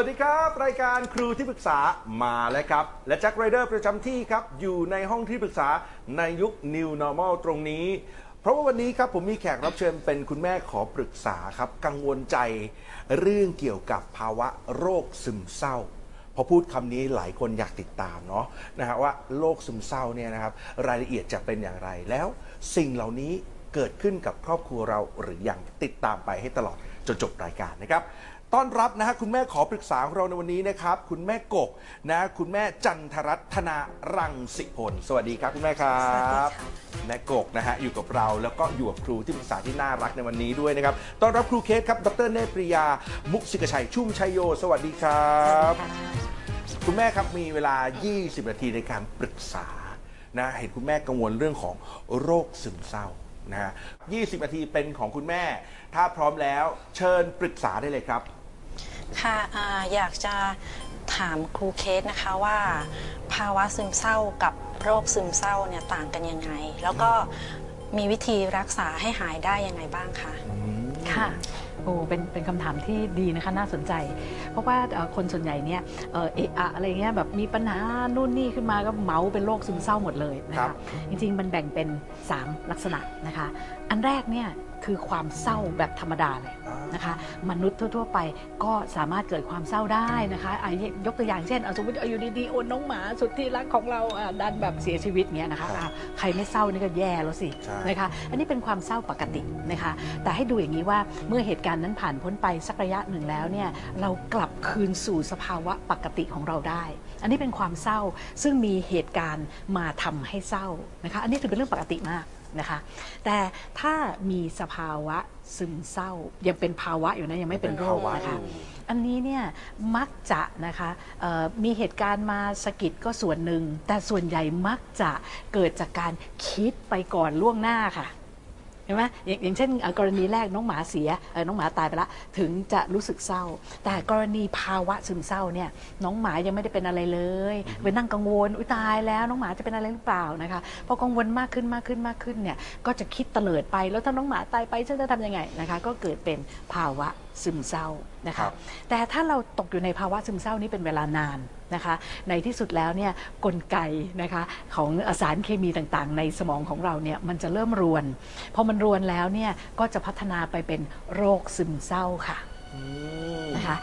วัสดีครับ รายการครูที่ปรึกษามาแล้วครับ และแจ็คไรเดอร์ประจำที่ครับ อยู่ในห้องที่ปรึกษาในยุค New Normal ตรงนี้ เพราะว่าวันนี้ครับผมมีแขกรับเชิญเป็นคุณแม่ขอปรึกษาครับ กังวลใจเรื่องเกี่ยวกับภาวะโรคซึมเศร้าพอพูดคำนี้หลายคนอยากติดตามเนาะนะฮะว่าโรคซึมเศร้าเนี่ยนะครับ รายละเอียดจะเป็นอย่างไรแล้ว สิ่งเหล่านี้เกิดขึ้นกับครอบครัวเราหรือยังติดตามไปให้ตลอดจนจบรายการนะครับ ต้อนรับนะฮะคุณแม่ขอปรึกษาของเราในวันนี้นะครับ คุณแม่กกนะคุณแม่จันทรัตนารังสิพล สวัสดีครับคุณแม่ครับสวัสดีค่ะแม่กกนะฮะอยู่กับเราแล้วก็อยู่กับครูที่ปรึกษาที่น่ารักในวันนี้ด้วยนะครับต้อนรับครูเคสครับดรเนตรปริยา มุกสิกชัยชุ่มชัยโย สวัสดีครับคุณแม่ครับมีเวลา 20 นาทีในการปรึกษานะเห็นคุณแม่กังวลเรื่องของโรคซึมเศร้านะฮะ20 นาทีเป็นของคุณแม่ ถ้าพร้อมแล้วเชิญปรึกษาได้เลยครับ ค่ะอ่าอยากจะถามครูเคสนะคะว่า ภาวะซึมเศร้ากับโรคซึมเศร้าเนี่ยต่างกันยังไง แล้วก็มีวิธีรักษาให้หายได้ยังไงบ้างคะค่ะโอ้เป็นเป็นคำถามที่ดีนะคะน่าสนใจ เพราะว่าเอ่อคนส่วนใหญ่เนี่ยเอ่อเอะอะอะไรเงี้ยแบบมีปัญหานู่นนี่ขึ้นมาก็เหมาเป็นโรคซึมเศร้าหมดเลยนะครัคะบจริงๆมันแบ่งเป็น 3 ลักษณะนะคะ อันแรกเนี่ย คือความเศร้าแบบธรรมดาเลยอ่านนะคะ มนุษย์ทั่ว ๆ ไปก็สามารถเกิดความเศร้าได้นะคะอะยกตัวอย่างเช่นเอาสมมติเอาอยู่ดีๆโอนน้องหมาสุดที่รักของเราอะดันแบบเสียชีวิตเงี้ยนะคะอ้าวใครไม่เศร้านี่ก็แย่แล้วสิใช่นะคะอันนี้เป็นความเศร้าปกตินะคะ แต่ให้ดูอย่างนี้ว่าเมื่อเหตุการณ์นั้นผ่านพ้นไปสักระยะหนึ่งแล้วเนี่ยเรากลับคืนสู่สภาวะปกติของเราได้ อันนี้เป็นความเศร้าซึ่งมีเหตุการณ์มาทำให้เศร้านะคะ อันนี้ถือเป็นเรื่องปกติมาก นะคะ แต่ถ้ามีสภาวะซึมเศร้า ยังเป็นภาวะอยู่นะยังไม่เป็นโรคเป็นภาวะนะคะอยู่อันนี้เนี่ยมักจะนะคะเอ่อมีเหตุการณ์มาสะกิดก็ส่วนหนึ่ง แต่ส่วนใหญ่มักจะเกิดจากการคิดไปก่อนล่วงหน้าค่ะ เห็นไหมอย่างอย่างเช่นเอ่อกรณีแรกน้องหมาเสียเอ่อน้องหมาตายไปละถึงจะรู้สึกเศร้า แต่กรณีภาวะซึมเศร้าเนี่ยน้องหมายังไม่ได้เป็นอะไรเลยไปนั่งกังวลอุยตายแล้วน้องหมาจะเป็นอะไรหรือเปล่านะคะพอกังวลมากขึ้นมากขึ้นมากขึ้นเนี่ยก็จะคิดเตลิดไปแล้วถ้าน้องหมาตายไปฉันจะทำยังไงนะคะก็เกิดเป็นภาวะซึมเศร้านะครัคะบแต่ถ้าเราตกอยู่ในภาวะซึมเศร้านี้เป็นเวลานาน นะคะ ในที่สุดแล้วเนี่ยกลไกนะคะของสารเคมีต่างๆ ในสมองของเราเนี่ยมันจะเริ่มรวน พอมันรวนแล้วเนี่ยก็จะพัฒนาไปเป็นโรคซึมเศร้าค่ะอืมนะคะ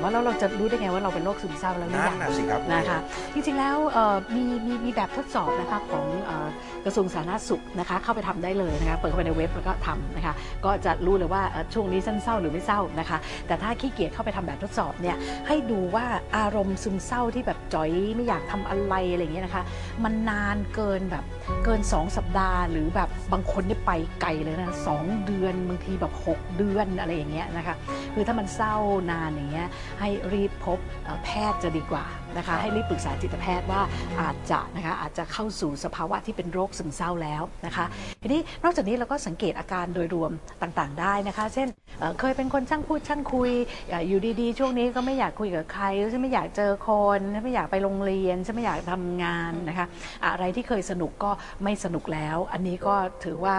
ามว่าแล้วเราจะรู้ได้ไงว่าเราเป็นโรคซึมเศร้าแล้วหรือนั่ยันง น่ะสิครับนะคะจริงๆแล้วเอ่อมีมีมีแบบทดสอบนะคะของเอ่อกระทรวงสาธารณสุขนะคะเข้าไปทำได้เลยนะคะเปิดเข้าไปในเว็บแล้วก็ทำนะคะก็จะรู้เลยว่าเอ่อช่วงนี้ฉันเศร้าหรือไม่เศร้านะคะแต่ถ้าขี้เกียจเข้าไปทำแบบทดสอบเนี่ยให้ดูว่าอารมณ์ซึมเศร้าที่แบบจ่อยไม่อยากทำอะไรอะไรอย่างเงี้ยนะคะมันนานเกินแบบเกิน 2 สัปดาห์ หรือแบบบางคนนี่ไปไกลเลยนะสองเดือนบางทีแบบ 6 เดือนอะไรอย่างเงี้ยนะคะคือถ้ามันเศร้านานอย่างเงี้ยให้รีบพบเอ่อแพทย์จะดีกว่านะครัคะบให้รีบปรึกษาจิตแพทย์ว่าอาจจะนะคะอาจจะเข้าสู่สภาวะที่เป็นโรคซึมเศร้าแล้วนะคะทีนี้นอกจากนี้เราก็สังเกตอาการโดยรวมต่างๆ ได้นะคะ เช่นเอ่อเคยเป็นคนช่างพูดช่างคุยเอ่ออยู่ดีๆ ช่วงนี้ก็ไม่อยากคุยกับใครฉันไม่อยากเจอคนฉันไม่อยากไปโรงเรียนฉันไม่อยากทำงานนะคะอะไรที่เคยสนุกก็ไม่สนุกแล้ว อันนี้ก็ถือว่า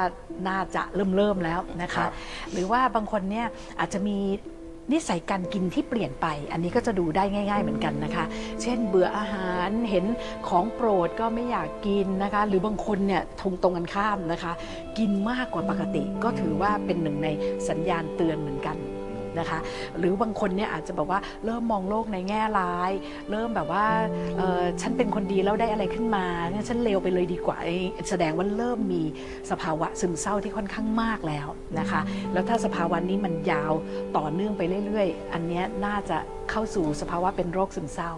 น่าจะเริ่มเริ่มๆแล้วนะครัคะบหรือว่าบางคนเนี่ยอาจจะมี นิสัยการกินที่เปลี่ยนไป อันนี้ก็จะดูได้ง่าย ๆ เหมือนกันนะคะ เช่นเบื่ออาหารเห็นของโปรดก็ไม่อยากกินนะคะ หรือบางคนเนี่ยทงตรงกันข้ามนะคะ กินมากกว่าปกติก็ถือว่าเป็นหนึ่งในสัญญาณเตือนเหมือนกัน นะคะ หรือบางคนเนี่ยอาจจะแบบว่าเริ่มมองโลกในแง่ร้าย เริ่มแบบว่าเอ่อฉันเป็นคนดีแล้วได้อะไรขึ้นมางั้นฉันเลวไปเลยดีกว่าแสดงว่าเริ่มมีสภาวะซึมเศร้าที่ค่อนข้างมากแล้วนะคะ แล้วถ้าสภาวะนี้มันยาวต่อเนื่องไปเรื่อยๆ อันเนี้ยน่าจะเข้าสู่สภาวะเป็นโรคซึมเศร้า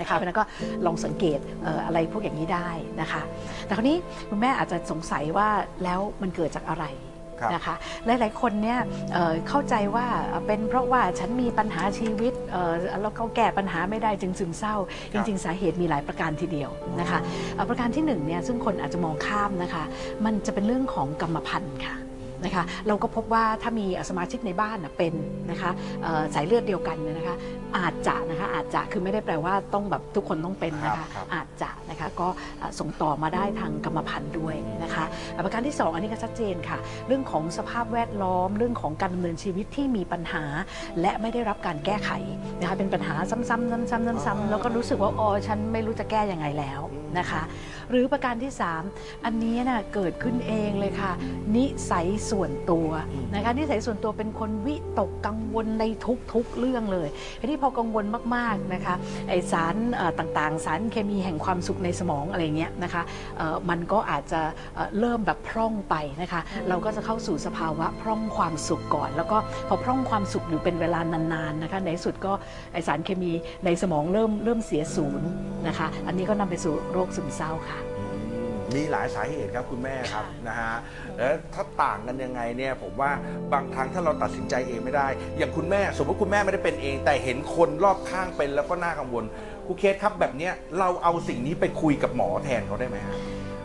นะคะเพราะฉะนั้นก็ลองสังเกตเอ่ออะไรพวกอย่างนี้ได้นะคะ แต่คราวนี้คุณแม่อาจจะสงสัยว่าแล้วมันเกิดจากอะไรครับ นะคะหลาย ๆ คนเนี่ยเอ่อเข้าใจว่าเอ่อเป็นเพราะว่าฉันมีปัญหาชีวิตเอ่อแล้วเขาแก้ปัญหาไม่ได้จึงซึมเศร้า จริง ๆ สาเหตุมีหลายประการทีเดียวนะคะเอ่อประการที่หนึ่งเนี่ยซึ่งคนอาจจะมองข้ามนะคะมันจะเป็นเรื่องของกรรมพันธุ์ค่ะนะคะเราก็พบว่าถ้ามีสมาชิกในบ้านน่ะเป็นนะคะเอ่อสายเลือดเดียวกันเนี่ยนะคะอาจจะนะคะอาจจะคือไม่ได้แปลว่าต้องแบบทุกคนต้องเป็นนะครัคะบครับอาจจะ นะคะก็ส่งต่อมาได้ทางกรรมพันธุ์ด้วยนะคะประการที่ 2 อันนี้ก็ชัดเจนค่ะ เรื่องของสภาพแวดล้อมเรื่องของการดำเนินชีวิตที่มีปัญหา และไม่ได้รับการแก้ไขนะคะเป็นปัญหาซ้ำๆซ้ำๆซ้ำๆแล้วก็รู้สึกว่าอ๋อฉันไม่รู้จะแก้ยังไงแล้วนะคะหรือประการที่ 3 อันนี้นะเกิดขึ้นเองเลยค่ะ นิสัยส่วนตัวนะคะนิสัยส่วนตัวเป็นคนวิตกกังวลในทุกๆเรื่องเลยทีนี้พอกังวลมากๆนะคะไอสารเอ่อต่างๆ สารเคมีแห่งความสุขในสมองอะไรเงี้ยนะคะเอ่อมันก็อาจจะเอ่อเริ่มแบบพร่องไปนะคะ เราก็จะเข้าสู่สภาวะพร่องความสุขก่อน แล้วก็พอพร่องความสุขอยู่เป็นเวลานานๆนะคะในที่สุดก็ไอสารเคมีในสมองเริ่มเริ่มเสียศูนย์นะคะ อันนี้ก็นำไปสู่โรคซึมเศร้าค่ะ มีหลายสาเหตุครับคุณแม่ครับค่ะนะฮะแล้วถ้าต่างกันยังไงเนี่ยผมว่าบางครั้งถ้าเราตัดสินใจเองไม่ได้ อย่างคุณแม่สมมติคุณแม่ไม่ได้เป็นเอง แต่เห็นคนรอบข้างเป็นแล้วก็น่ากังวลครูเคสครับแบบเนี้ยเราเอาสิ่งนี้ไปคุยกับหมอแทนเขาได้ไหมฮะ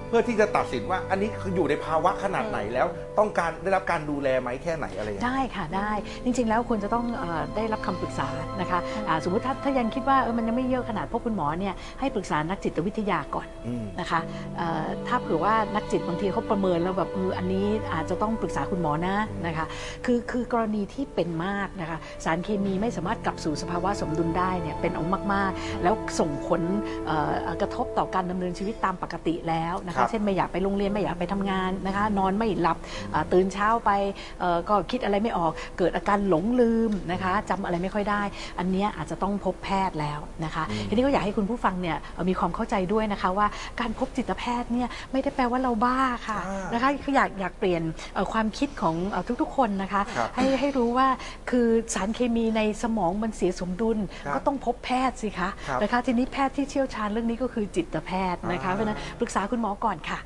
เพื่อที่จะตัดสินว่าอันนี้คืออยู่ในภาวะขนาดไหนแล้ว ต้องการได้รับการดูแลไหมแค่ไหนอะไรอย่างเงี้ย ได้ค่ะได้จริงๆ แล้วควรจะต้องเออได้รับคำปรึกษานะคะอ่าสมมติถ้าถ้ายังคิดว่าเออมันยังไม่เยอะขนาดพวกคุณหมอเนี่ยให้ปรึกษานักจิตวิทยาก่อนอืม นะคะเอ่อถ้าเผื่อว่านักจิตบางทีเขาประเมินแล้วแบบเอออันนี้อาจจะต้องปรึกษาคุณหมอนะนะคะคือคือกรณีที่เป็นมากนะคะสารเคมีไม่สามารถกลับสู่สภาวะสมดุลได้เนี่ยเป็นเอามากๆ แล้วส่งผลเอ่อกระทบต่อการดำเนินชีวิตตามปกติแล้วนะครัคะบเช่นไม่อยากไปโรงเรียนไม่อยากไปทำงานนะคะ นอนไม่หลับอ่าตื่นเช้าไปเอ่อก็คิดอะไรไม่ออก เกิดอาการหลงลืมนะคะจำอะไรไม่ค่อยได้ อันเนี้ยอาจจะต้องพบแพทย์แล้วนะคะทีนี้ก็อยากให้คุณผู้ฟังเนี่ยเอ่อมีความเข้าใจด้วยนะคะว่าการพบจิตแพทย์เนี่ยไม่ได้แปลว่าเราบ้าค่ะอ่านนะคะคืออยากอยากเปลี่ยนเอ่อความคิดของเอ่อทุกๆ คนนะคะครับให้ให้รู้ว่าคือสารเคมีในสมองมันเสียสมดุลครับก็ต้องพบแพทย์สิคะครับนะคะทีนี้แพทย์ที่เชี่ยวชาญเรื่องนี้ก็คือจิตแพทย์นะคะอ่าเพราะฉะนั้นปรึกษาคุณหมอก่อนค่ะ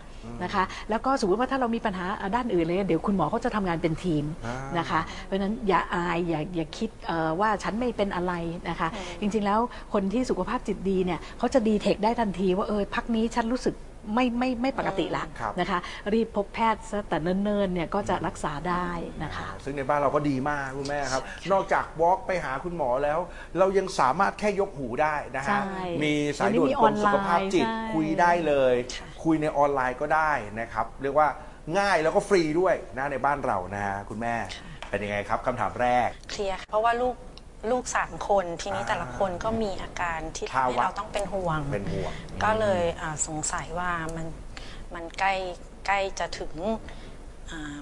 นะคะ แล้วก็สมมติว่าถ้าเรามีปัญหาอ่าด้านอื่นเลย เดี๋ยวคุณหมอเขาจะทำงานเป็นทีมอ่านนะคะ เพราะฉะนั้นอย่าอายอย่าอย่าคิดเอ่อว่าฉันไม่เป็นอะไรนะคะ จริงๆแล้วคนที่สุขภาพจิตดีเนี่ยเขาจะดีเทคได้ทันทีว่าเออพักนี้ฉันรู้สึกไม่ไม่ไม่ปกติละครับนะคะ รีบพบแพทย์ซะแต่เนิ่นๆเนี่ยก็จะรักษาได้นะคะ ซึ่งในบ้านเราก็ดีมากคุณแม่ครับ นอกจากวอล์กไปหาคุณหมอแล้ว เรายังสามารถแค่ยกหูได้นะฮะใช่มีสายด่วนเดี๋ยวนี้มีกรมสุขภาพจิตออนไลน์ใช่คุยได้เลย ค่ะคุยในออนไลน์ก็ได้นะครับ เรียกว่าง่ายแล้วก็ฟรีด้วยนะในบ้านเรานะฮะคุณแม่เป็นยังไงครับคำถามแรก เคลียร์ค่ะเพราะว่าลูกลูกสามคนทีนี้อ่าแต่ละคนก็มีอาการที่ทำภาวะ ให้เราต้องเป็นห่วง เป็นห่วง ก็เลยอ่าสงสัยว่ามันมันใกล้ใกล้จะถึงอ่า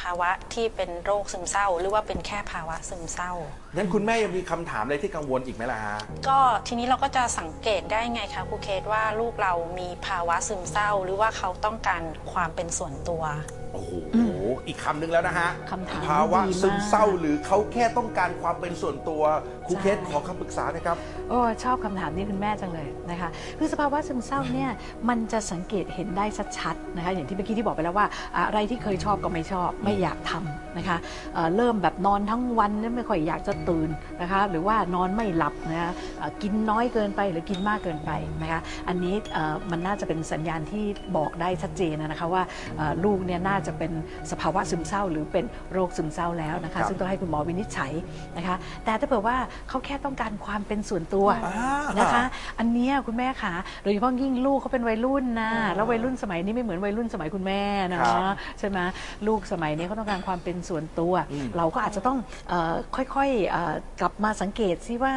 ภาวะที่เป็นโรคซึมเศร้า หรือว่าเป็นแค่ภาวะซึมเศร้างั้นคุณแม่ยังมีคำถามอะไรที่กังวลอีกไหมล่ะฮะ ก็ทีนี้เราก็จะสังเกตได้ไงคะครูเคสว่าลูกเรามีภาวะซึมเศร้า หรือว่าเขาต้องการความเป็นส่วนตัว โอ้โหอี กคำหนึ่งแล้วนะฮะคำถามภาวะดีมาก ซึมเศร้าหรือเขาแค่ต้องการความเป็นส่วนตัวครูเคสขอคำปรึกษาหนะครับ โอ้ชอบคำถามนี้คุณแม่จังเลยนะคะคือสภาวะซึมเศร้าเนี่ยมันจะสังเกตเห็นได้ชัดๆนะคะอย่างที่เมื่อกี้ที่บอกไปแล้วว่าอะไรที่เคยชอบก็ไม่ชอบไม่อยากทำนะคะเอ่อเริ่มแบบนอนทั้งวันเนี่ยไม่ค่อยอยากจะตื่นนะคะหรือว่านอนไม่หลับนะคะเอ่อกินน้อยเกินไปหรือกินมากเกินไปนะคะอันนี้เอ่อมันน่าจะเป็นสัญญาณที่บอกได้ชัดเจนนะคะว่าเอ่อลูกเนี่ยน่าจะเป็นสภาวะซึมเศร้า หรือเป็นโรคซึมเศร้าแล้วนะครัคะบซึ่งต้องให้คุณหมอวินิจฉัยนะคะแต่ถ้าเผื่อว่าเขาแค่ต้องการความเป็นส่วนตัวอ่านะคะ อันเนี้ยคุณแม่คะโดยเฉพาะยิ่งลูกเขาเป็นวัยรุ่นนะแล้ววัยรุ่นสมัยนี้ไม่เหมือนวัยรุ่นสมัยคุณแม่นะครับใช่ไหมลูกสมัยนี้เขาต้องการความเป็นส่วนตัวอืมเราก็อาจจะต้องเออค่อยๆเอ่อกลับมาสังเกตซิว่า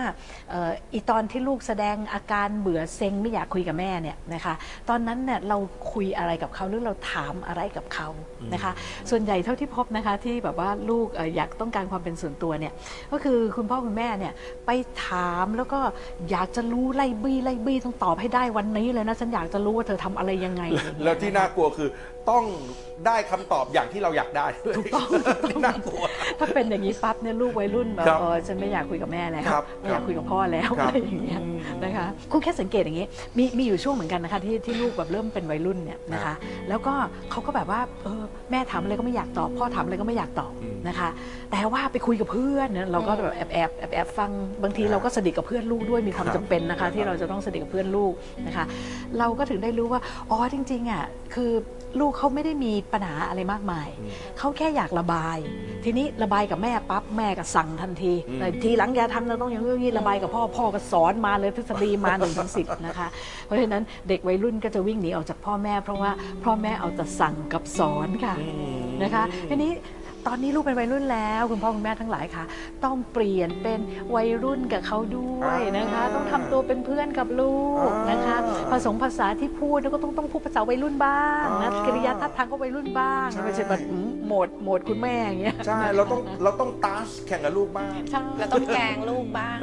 เอ่ออีตอนที่ลูกแสดงอาการเบื่อเซ็งไม่อยากคุยกับแม่เนี่ยนะคะ ตอนนั้นเนี่ยเราคุยอะไรกับเขาหรือเราถามอะไรกับเขานะคะ ส่วนใหญ่เท่าที่พบนะคะที่แบบว่าลูกเอ่ออยากต้องการความเป็นส่วนตัวเนี่ยก็คือคุณพ่อคุณแม่เนี่ยไปถามแล้วก็อยากจะรู้ไล่บี้ไล่บี้ต้องตอบให้ได้วันนี้เลยนะฉันอยากจะรู้ว่าเธอทำอะไรยังไงอย่างเงี้ยแล้วที่น่ากลัวคือต้องได้คำตอบอย่างที่เราอยากได้ด้วยถูกต้องที่น่ากลัว ถ้าเป็นอย่างนี้ปั๊บเนี่ยลูกวัยรุ่นแบบครับเออฉันไม่อยากคุยกับแม่แล้วครับไม่อยากคุยกับพ่อแล้วครับอะไรอย่างเงี้ยนะคะคุณแค่สังเกตอย่างนี้มีมีอยู่ช่วงเหมือนกันนะคะที่ที่ลูกแบบเริ่มเป็นวัยรุ่นเนี่ยนะครัคะบแล้วก็เขาก็แบบว่าเออแม่ถามอะไรก็ไม่อยากตอบพ่อถามอะไรก็ไม่อยากตอบอืมนะคะ แต่ว่าไปคุยกับเพื่อนเนี่ยเราก็แบบแอบแอบแอบแอบฟังบางทีเราก็สนิทกับเพื่อนลูกด้วยมีความครับจำเป็นนะคะที่เราจะต้องสนิทกับเพื่อนลูกนะคะ เราก็ถึงได้รู้ว่าอ๋อจริงๆอะคือลูกเขาไม่ได้มีปัญหาอะไรมากมายเขาแค่อยากระบาย ทีนี้ระบายกับแม่ปั๊บแม่ก็สั่งทันทีอืมแต่ทีหลังอย่าทำเราต้องอย่างนี้ระบายกับพ่อพ่อก็สอนมาเลยทฤษฎีมาหนึ่งถึงสิบนะคะ เพราะฉะนั้นเด็กวัยรุ่นก็จะวิ่งหนีออกจากพ่อแม่ เพราะว่าพ่อแม่เอาแต่สั่งกับสอนค่ะอืมนะคะทีนี้ตอนนี้ลูกเป็นวัยรุ่นแล้วคุณพ่อคุณแม่ทั้งหลายค่ะ ต้องเปลี่ยนเป็นวัยรุ่นกับเขาด้วยนะคะอ่าต้องทำตัวเป็นเพื่อนกับลูกนะคะอ่าผสมภาษาที่พูดแล้วก็ต้องต้องพูดภาษาวัยรุ่นบ้างนะอ่ากริยาท่าทางก็วัยรุ่นบ้างใช่ไม่ใช่แบบอื มโหมดโหมดคุณแม่อย่างเงี้ยใช่เราต้องเราต้องตัสแข่งกับลูกบ้างใช่เราต้องแกล้งลูกบ้าง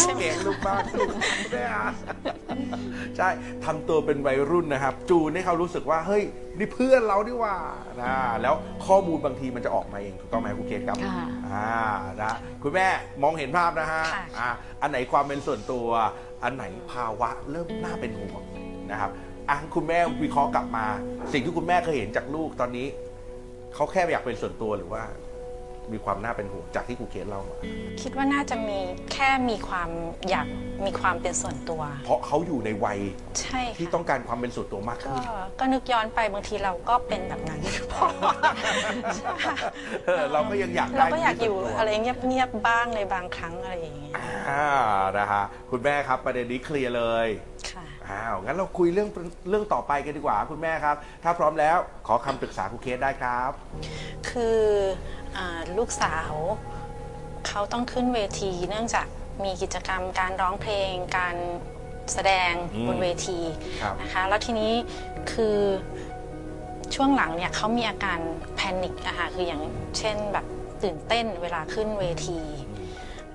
ใช่ไหมเก่งลูกบ้างลูกไม่ได้อะใช่ทำตัวเป็นวัยรุ่นนะครับ จูนให้เขารู้สึกว่าเฮ้ยนี่เพื่อนเราดีกว่านะแล้วข้อมูลบางทีมันจะออกมาเองถูกต้องไหมครูเคสครับค่ะอ่านะคุณแม่มองเห็นภาพนะฮะค่ะอ่าอันไหนความเป็นส่วนตัว อันไหนภาวะเริ่มน่าเป็นห่วงนะครับอะคุณแม่วิเคราะห์กลับมา สิ่งที่คุณแม่เคยเห็นจากลูกตอนนี้ เขาแค่อยากเป็นส่วนตัวหรือว่า มีความน่าเป็นห่วงจากที่ครูเคสเล่ามา คิดว่าน่าจะมีแค่มีความอยากมีความเป็นส่วนตัว เพราะเขาอยู่ในวัยใช่ที่ค่ะต้องการความเป็นส่วนตัวมากก็ขึ้น ก็นึกย้อนไปบางทีเราก็เป็นแบบนั้น เออเราก็ยังอยากได้เราก็อยากอยู่ที่ส่วนตัวอะไรเงียบๆบ้างในบางครั้งอะไรอย่างเงี้ย อ่านะฮะคุณแม่ครับประเด็นนี้เคลียร์เลยค่ะ อ้าวงั้นเราคุยเรื่องเรื่องต่อไปกันดีกว่าคุณแม่ครับ ถ้าพร้อมแล้วขอคำปรึกษาครูเคสได้ครับ คืออาลูกสาวเขาต้องขึ้นเวที เนื่องจากมีกิจกรรมการร้องเพลงการแสดงอืมบนเวทีครับนะคะแล้วทีนี้คือช่วงหลังเนี่ยเขามีอาการแพนิคอะค่ะคืออย่างเช่นแบบตื่นเต้นเวลาขึ้นเวที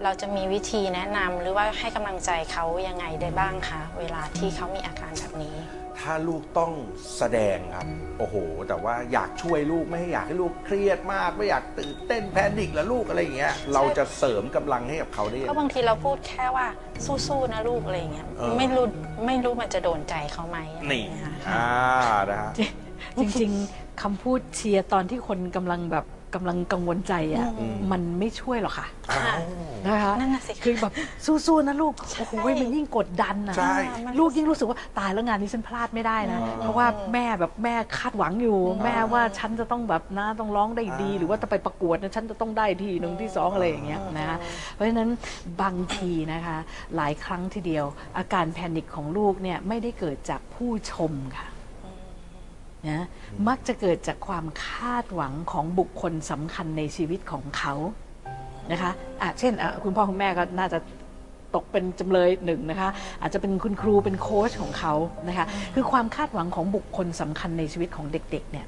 เราจะมีวิธีแนะนำหรือว่าให้กำลังใจเขายังไงได้บ้างคะเวลาที่เขามีอาการแบบนี้ ถ้าลูกต้องแสดงครับ โอ้โห แต่ว่าอยากช่วยลูกไม่ให้อยากให้ลูกเครียดมาก ไม่อยากตื่นเต้นแพนิคแล้วลูกอะไรอย่างเงี้ยเราจะเสริมกำลังให้กับเขาได้ยังก็ไงบางทีเราพูดแค่ว่าสู้ๆนะลูกอะไรอย่างเงี้ยเออ ไม่รู้ไม่รู้มันจะโดนใจเขาไหมอะไรอนี่ย่างเงี้ยค่ะ อ่านะฮะ จริงๆคำพูดเชียร์ตอนที่คนกำลังแบบ กำลังกังวลใจอะอืมมันไม่ช่วยหรอกค่ะอ้าวนะคะนั่นน่ะสิคะคือแบบสู้ๆนะลูกใช่โอ้โหมันยิ่งกดดันนะใช่ลูกยิ่งรู้สึกว่าตายแล้วงานนี้ฉันพลาดไม่ได้นะอ่าเพราะว่าแม่แบบแม่คาดหวังอยู่ แม่ว่าฉันจะต้องแบบนะต้องร้องได้ดีอ่าหรือว่าจะไปประกวดนะฉันจะต้องได้ที่หนึ่งที่สองอะไรอย่างเงี้ยนะคะเพราะฉะนั้นบางทีนะคะ หลายครั้งทีเดียว อาการแพนิคของลูกเนี่ยไม่ได้เกิดจากผู้ชมค่ะ นะมักจะเกิดจากความคาดหวังของบุคคลสำคัญในชีวิตของเขานะคะอะเช่นอะคุณพ่อคุณแม่ก็น่าจะตกเป็นจำเลยหนึ่งนะคะอาจจะเป็นคุณครูเป็นโค้ชของเขานะคะคือความคาดหวังของบุคคลสำคัญในชีวิตของเด็กๆเนี่ย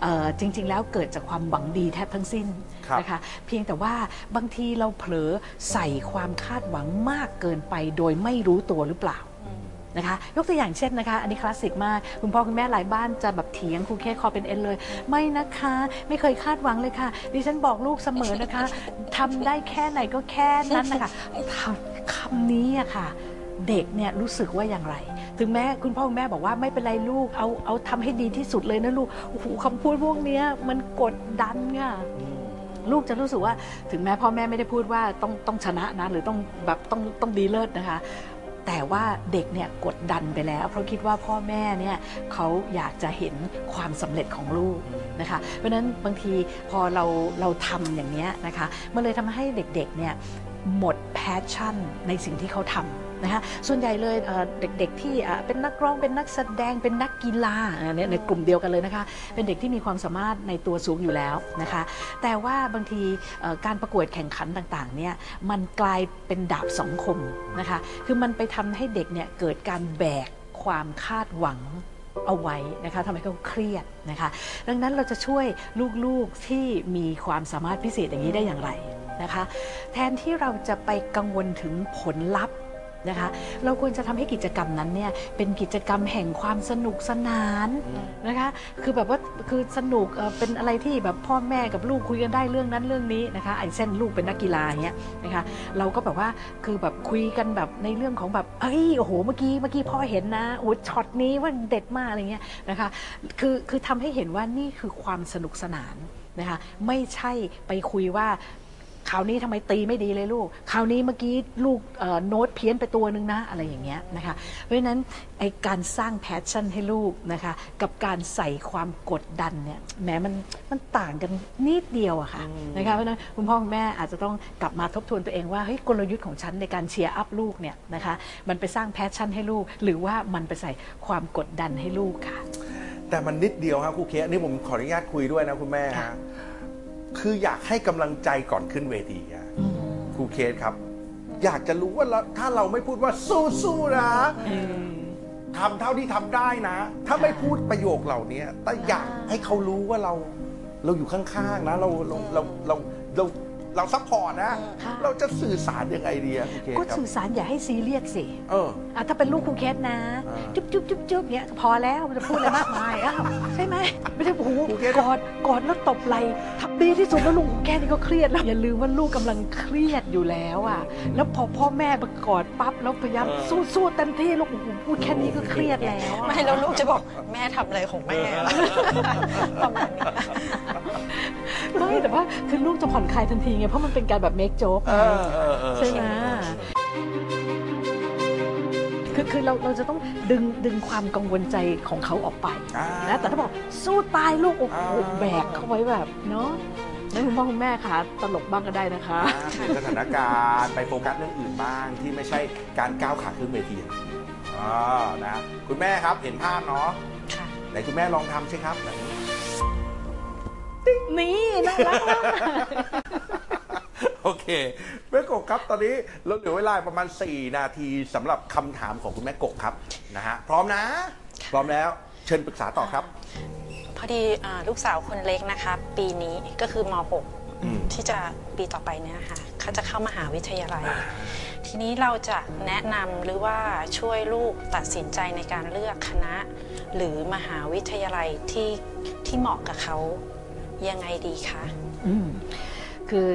เอ่อจริง ๆ แล้วเกิดจากความหวังดีแทบทั้งสิ้นครับนะคะเพียงแต่ว่าบางทีเราเผลอใส่ความคาดหวังมากเกินไปโดยไม่รู้ตัวหรือเปล่า นะคะ ยกตัวอย่างเช่นนะคะ อันนี้คลาสสิกมาก คุณพ่อคุณแม่หลายบ้านจะแบบเถียงครูเคคอเป็นเอ็นเลย ไม่นะคะ ไม่เคยคาดหวังเลยค่ะ ดิฉันบอกลูกเสมอนะคะทำได้แค่ไหนก็แค่นั้นนะคะคำคำนี้อะค่ะ เด็กเนี่ยรู้สึกว่าอย่างไรถึงแม้คุณพ่อคุณแม่บอกว่าไม่เป็นไรลูกเอาเอาทำให้ดีที่สุดเลยนะลูกโอ้โหคำพูดพวกเนี้ยมันกดดันค่ะลูกจะรู้สึกว่าถึงแม้พ่อแม่ไม่ได้พูดว่าต้องต้องชนะนะ หรือต้องแบบต้องต้องดีเลิศนะคะ แต่ว่าเด็กเนี่ยกดดันไปแล้ว เพราะคิดว่าพ่อแม่เนี่ยเขาอยากจะเห็นความสำเร็จของลูกนะคะ เพราะฉะนั้นบางทีพอเราเราทำอย่างเนี้ยนะคะมันเลยทำให้เด็กๆเนี่ยหมดแพชชั่นในสิ่งที่เขาทำ นะคะส่วนใหญ่เลยเด็กๆที่เป็นนักร้องเป็นนักแสดงเป็นนักกีฬาในกลุ่มเดียวกันเลยนะคะเป็นเด็กที่มีความสามารถในตัวสูงอยู่แล้วนะคะแต่ว่าบางทีการประกวดแข่งขันต่างๆเนี่ยมันกลายเป็นดาบสองคมนะคะคือมันไปทำให้เด็กเนี่ยเกิดการแบกความคาดหวังเอาไว้นะคะทำให้เขาเครียดนะคะ ดังนั้นเราจะช่วยลูกๆที่มีความสามารถพิเศษอย่างนี้ได้อย่างไรนะคะ แทนที่เราจะไปกังวลถึงผลลัพธ์ นะคะ เราควรจะทำให้กิจกรรมนั้นเนี่ยเป็นกิจกรรมแห่งความสนุกสนานนะคะ คือแบบว่าคือสนุกเอ่อเป็นอะไรที่แบบพ่อแม่กับลูกคุยกันได้เรื่องนั้นเรื่องนี้นะคะไอ้เส้นลูกเป็นนักกีฬาอย่างเงี้ยนะคะ เราก็แบบว่าคือแบบคุยกันแบบในเรื่องของแบบเอ้ยโอ้โหเมื่อกี้เมื่อกี้พ่อเห็นนะโอ้ช็อตนี้ว่าเด็ดมากอะไรเงี้ยนะคะคือคือทำให้เห็นว่านี่คือความสนุกสนานนะคะไม่ใช่ไปคุยว่า คราวนี้ทำไมตีไม่ดีเลยลูก คราวนี้เมื่อกี้ลูกเอ่อโน้ตเพี้ยนไปตัวนึงนะ อะไรอย่างเงี้ยนะคะ เพราะฉะนั้นไอ้การสร้าง passion ให้ลูกนะคะ กับการใส่ความกดดันเนี่ยแหม้มันมันต่างกันนิดเดียวอะค่ะนะคะเพราะฉะนั้นคุณพ่อคุณแม่อาจจะต้องกลับมาทบทวนตัวเองว่าเฮ้ยกลยุทธ์ของฉันในการ cheer up ลูกเนี่ยนะคะมันไปสร้าง passion ให้ลูก หรือว่ามันไปใส่ความกดดันให้ลูกค่ะ แต่มันนิดเดียวครับครูเคสนี่ผมขออนุญาตคุยด้วยนะคุณแม่ค่ะฮะ คืออยากให้กำลังใจก่อนขึ้นเวทีอะครูเคสครับ อยากจะรู้ว่าเราถ้าเราไม่พูดว่าสู้ๆนะทำเท่าที่ทำได้นะ ถ้าไม่พูดประโยคเหล่านี้แต่อยากให้เขารู้ว่าเรา เราอยู่ข้างๆนะ เราเราเราเราเรา เรา support นะ ค่ะ เราจะสื่อสารยังไงดีอะครูเคสก็ครับสื่อสารอย่าให้ซีเรียสสิเออ อะถ้าเป็นลูกครูเคสนะ อ่าจุ๊บจุ๊บจุ๊บจุ๊บเนี้ยพอแล้วมันจะพูดอะไรมากมายอ้าวใช่ไหมไม่ใช่โอ้โหครูเคส กอดกอดแล้วตบไหลทำดีที่สุดแล้วลุงแค่นี้ก็เครียดแล้วอย่าลืมว่าลูกกำลังเครียดอยู่แล้วอะ แล้วพอพ่อแม่มากอดปั๊บแล้วพยายามสู้สู้เต็มที่ลูกโอ้โหพูดแค่นี้ก็เครียดแล้วอะ ไม่แล้วลูกจะบอกแม่ทำอะไรของแม่ประมาณนี้ไม่แต่ว่าคือลูกจะผ่อนคลายทันทีไงเพราะมันเป็นการแบบเมคโจ๊กเออเออเออใช่ไหมคือคือเราเราจะต้องดึงดึงความกังวลใจของเขาออกไปอ่านะแต่ถ้าบอกสู้ตายลูกโอ้โหอ่าแบกเขาไว้แบบเนาะนั่นคุณพ่อคุณแม่คะตลกบ้างก็ได้นะคะอ่าเปลี่ยนสถานการณ์ไปโฟกัสเรื่องอื่นบ้างที่ไม่ใช่การก้าวขาขึ้นเวทีอ่านะคุณแม่ครับเห็นภาพเนาะค่ะไหนคุณแม่ลองทำใช่ครับไหนนี่น่ารักมาก โอเคแม่กบครับตอนนี้เราเหลือเวลาประมาณ 4 นาทีสำหรับคำถามของคุณแม่กบครับนะฮะพร้อมนะ พร้อมแล้วเชิญปรึกษาต่อครับ พอดีอ่าลูกสาวคนเล็กนะคะ ปีนี้ก็คือม อืม .6 ที่จะปีต่อไปเนี่ยค่ะเขาจะเข้ามหาวิทยาลัย ทีนี้เราจะแนะนำหรือว่าช่วยลูกตัดสินใจในการเลือกคณะ หรือมหาวิทยาลัยที่ที่เหมาะกับเขายังไงดีคะ อืมคือ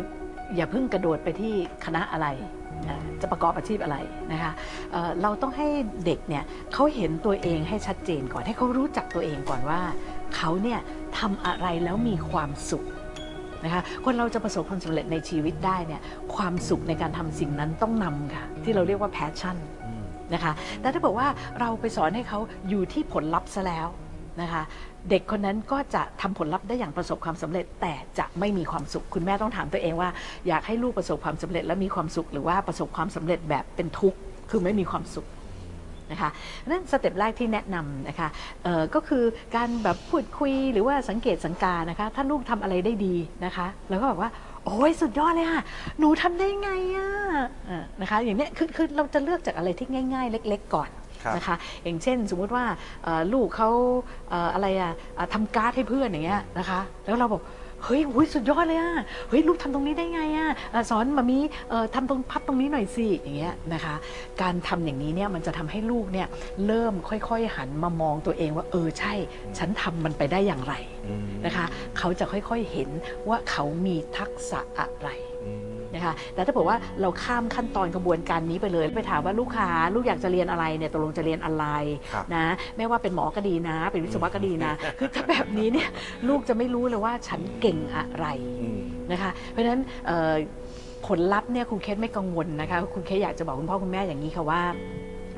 อย่าเพิ่งกระโดดไปที่คณะอะไรอ่าจะประกอบอาชีพอะไรนะคะเอ่อเราต้องให้เด็กเนี่ยเขาเห็นตัวเองให้ชัดเจนก่อนให้เขารู้จักตัวเองก่อนว่าเขาเนี่ยทำอะไรแล้วมีความสุขนะคะคนเราจะประสบความสำเร็จในชีวิตได้เนี่ยความสุขในการทำสิ่งนั้นต้องนำค่ะที่เราเรียกว่า passion นะคะแต่ถ้าบอกว่าเราไปสอนให้เขาอยู่ที่ผลลัพธ์ซะแล้ว นะคะเด็กคนนั้นก็จะทำผลลัพธ์ได้อย่างประสบความสำเร็จ แต่จะไม่มีความสุข คุณแม่ต้องถามตัวเองว่า อยากให้ลูกประสบความสำเร็จและมีความสุขหรือว่าประสบความสำเร็จแบบเป็นทุกข์คือไม่มีความสุขนะคะนั่น step แรกที่แนะนำนะคะก็คือการแบบพูดคุยหรือว่าสังเกตสังการนะคะถ้าลูกทำอะไรได้ดีนะคะแล้วก็บอกว่าโอ้ยสุดยอดเลยค่ะ หนูทำได้ไงอะ่ะนะคะอย่างเนี้ยคือคือเราจะเลือกจากอะไรที่ง่าย ๆ เล็ก ๆ ก่อน นะคะอย่างเช่น สมมุติว่าเอ่อลูกเขาเอ่ออะไรอะอะทำการ์ดให้เพื่อนอย่างเงี้ยนะคะแล้วเราบอกเฮ้ยอุ๊ยสุดยอดเลยอะเฮ้ยลูกทำตรงนี้ได้ไงอะอะสอนมามีเอ่อทำตรงพับตรงนี้หน่อยสิอย่างเงี้ยนะคะ การทำอย่างนี้เนี่ยมันจะทำให้ลูกเนี่ยเริ่มค่อยๆหันมามองตัวเองว่าเออใช่ ฉันทำมันไปได้อย่างไรอืมนะคะ เขาจะค่อยๆเห็นว่าเขามีทักษะอะไรอืม นะคะแต่ถ้าบอกว่าเราข้ามขั้นตอนกระบวนการนี้ไปเลย ไปถามว่าลูกค้าลูกอยากจะเรียนอะไรเนี่ยตกลงจะเรียนอะไรครับนะ ไม่ว่าเป็นหมอก็ดีนะ เป็นวิศวะก็ดีนะ คือถ้าแบบนี้เนี่ยลูกจะไม่รู้เลยว่าฉันเก่งอะไรอืมนะคะ เพราะฉะนั้นเอ่อผลลัพธ์เนี่ยคุณเคสไม่กังวลนะคะคุณเคสอยากจะบอกคุณพ่อคุณแม่อย่างนี้ค่ะว่า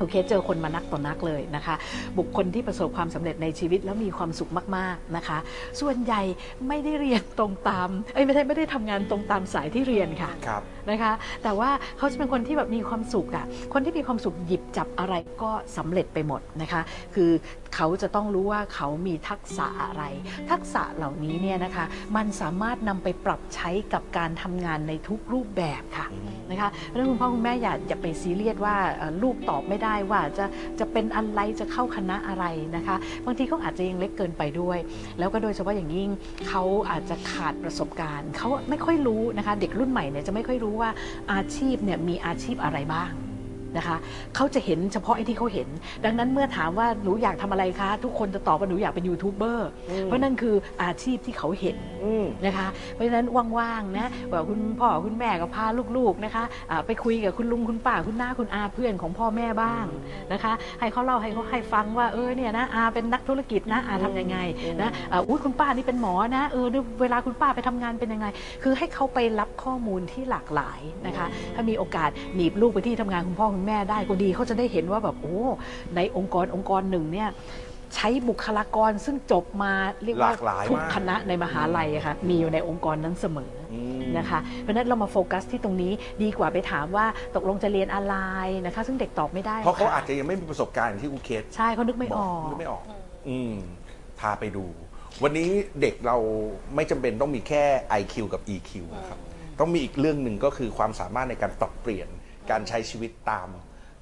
คุณเคสเจอคนมานักต่อนักเลยนะคะ บุคคลที่ประสบความสำเร็จในชีวิตแล้วมีความสุขมากๆนะคะ ส่วนใหญ่ไม่ได้เรียนตรงตามเอ้ยไม่ใช่ไม่ได้ทำงานตรงตามสายที่เรียนค่ะครับนะคะ แต่ว่าเขาจะเป็นคนที่แบบมีความสุขอะคนที่มีความสุขหยิบจับอะไรก็สำเร็จไปหมดนะคะ คือ เขาจะต้องรู้ว่าเขามีทักษะอะไร ทักษะเหล่านี้เนี่ยนะคะมันสามารถนำไปปรับใช้กับการทำงานในทุกรูปแบบค่ะนะคะเพราะฉะนั้นคุณพ่อคุณแม่อย่าอย่าไปซีเรียสว่าเอ่อลูกตอบไม่ได้ว่าจะจะเป็นอะไรจะเข้าคณะอะไรนะคะ บางทีเขาอาจจะยังเล็กเกินไปด้วย แล้วก็โดยเฉพาะอย่างยิ่งเขาอาจจะขาดประสบการณ์เขาไม่ค่อยรู้นะคะ เด็กรุ่นใหม่เนี่ยจะไม่ค่อยรู้ว่าอาชีพเนี่ยมีอาชีพอะไรบ้าง นะคะเขาจะเห็นเฉพาะไอ้ที่เขาเห็น ดังนั้นเมื่อถามว่าหนูอยากทำอะไรคะ ทุกคนจะตอบว่าหนูอยากเป็นยูทูบเบอร์เพราะนั่นคืออาชีพที่เขาเห็นอืมนะคะเพราะฉะนั้นว่างๆนะว่าคุณพ่อคุณแม่ก็พาลูกๆนะคะอ่าไปคุยกับคุณลุงคุณป้าคุณน้าคุณอาเพื่อนของพ่อแม่บ้างนะคะ ให้เขาเล่าให้เขาให้ฟังว่าเออเนี่ยนะอาเป็นนักธุรกิจนะอาทำยังไงนะอ่าอุ้ยคุณป้านี่เป็นหมอนะเออเวลาคุณป้าไปทำงานเป็นยังไง คือให้เขาไปรับข้อมูลที่หลากหลายนะคะ ถ้ามีโอกาสหนีบลูกไปที่ทำงานคุณพ่อคุณแม่ได้ก็ดีเขาจะได้เห็นว่าแบบโอ้ในองค์กรองค์กรหนึ่งเนี่ยใช้บุคลากรซึ่งจบมาเรียกว่าหลากหลายทุกมาก คณะในมหาลัยอะค่ะมีอยู่ในองค์กรนั้นเสมอ อืม นะคะเพราะฉะนั้นเรามาโฟกัสที่ตรงนี้ดีกว่าไปถามว่าตกลงจะเรียนอะไรนะคะ ซึ่งเด็กตอบไม่ได้เพราะเขาค่อาจจะยังไม่มีประสบการณ์อย่างที่ครูเคสใช่เขานึกไม่ออกนึกไม่ออก อืมพาไปดู วันนี้เด็กเราไม่จำเป็นต้องมีแค่ IQ กับ EQ นะครับ ต้องมีอีกเรื่องหนึ่งก็คือความสามารถในการปรับเปลี่ยน การใช้ชีวิตตาม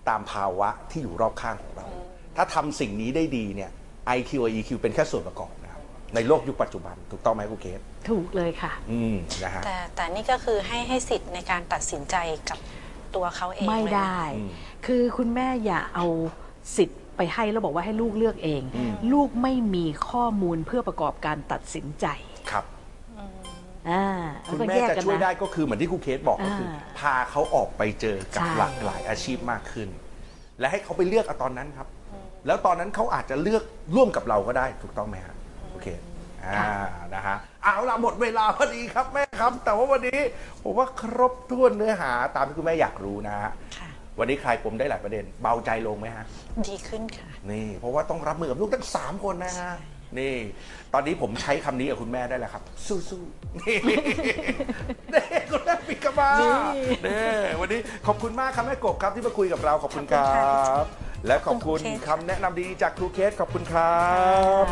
ตามภาวะที่อยู่รอบข้างของเรา ถ้าทำสิ่งนี้ได้ดีเนี่ย IQ กับ EQ เป็นแค่ส่วนประกอบนะครับในโลกยุคปัจจุบันถูกต้องไหมครูเคสถูกเลยค่ะ อืมนะฮะแต่แต่นี่ก็คือให้ให้สิทธิ์ในการตัดสินใจกับตัวเขาเองไม่เลยนะได้อืมคือคุณแม่อย่าเอาสิทธิ์ไปให้แล้วบอกว่าให้ลูกเลือกเอง ลูกไม่มีข้อมูลเพื่อประกอบการตัดสินใจครับ อ่าคุณต้องแม่แยกจะกันช่วยนะได้ก็คือเหมือนที่ครูเคสบอกก็คืออ่าพาเขาออกไปเจอกับใช่หลากหลายอาชีพมากขึ้น และให้เขาไปเลือกเอาตอนนั้นครับ แล้วตอนนั้นเขาอาจจะเลือกร่วมกับเราก็ได้ถูกต้องไหมฮะโอเคอ่านะฮะเอาละหมดเวลาพอดีครับแม่ครับ แต่ว่าวันนี้ผมว่าครบถ้วนเนื้อหาตามที่คุณแม่อยากรู้นะฮะค่ะวันนี้คลายปมได้หลายประเด็น เบาใจลงไหมฮะ ดีขึ้นค่ะ นี่ เพราะว่าต้องรับมือกับลูกตั้งสามคนนะฮะ นี่ ตอนนี้ผมใช้คำนี้กับคุณแม่ได้แล้วครับ สู้ๆนี่นี่คุณแม่ปิกมานี่นี่วันนี้ขอบคุณมากครับแม่กบครับที่มาคุยกับเราขอบคุณครัขอบคุณค่ะบ และขอบคุณขอบคุณครูเคส คำแนะนำดีๆจากครูเคสขอบคุณครับ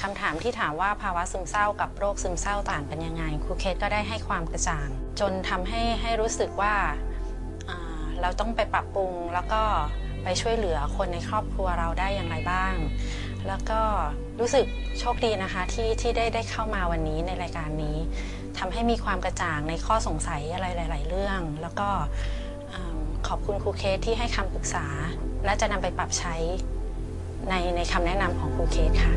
คำถามที่ถามว่าภาวะซึมเศร้ากับโรคซึมเศร้าต่างกันยังไงครูเคสก็ได้ให้ความกระจ่าง จนทำให้ให้รู้สึกว่าอ่า เราต้องไปปรับปรุงแล้วก็ ไปช่วยเหลือคนในครอบครัวเราได้อย่างไรบ้าง แล้วก็รู้สึกโชคดีนะคะที่ที่ได้ได้เข้ามาวันนี้ในรายการนี้ทำให้มีความกระจ่างในข้อสงสัยอะไรหลาย ๆ เรื่อง แล้วก็ขอบคุณครูเคสที่ให้คำปรึกษา และจะนำไปปรับใช้ในในคำแนะนำของครูเคสค่ะ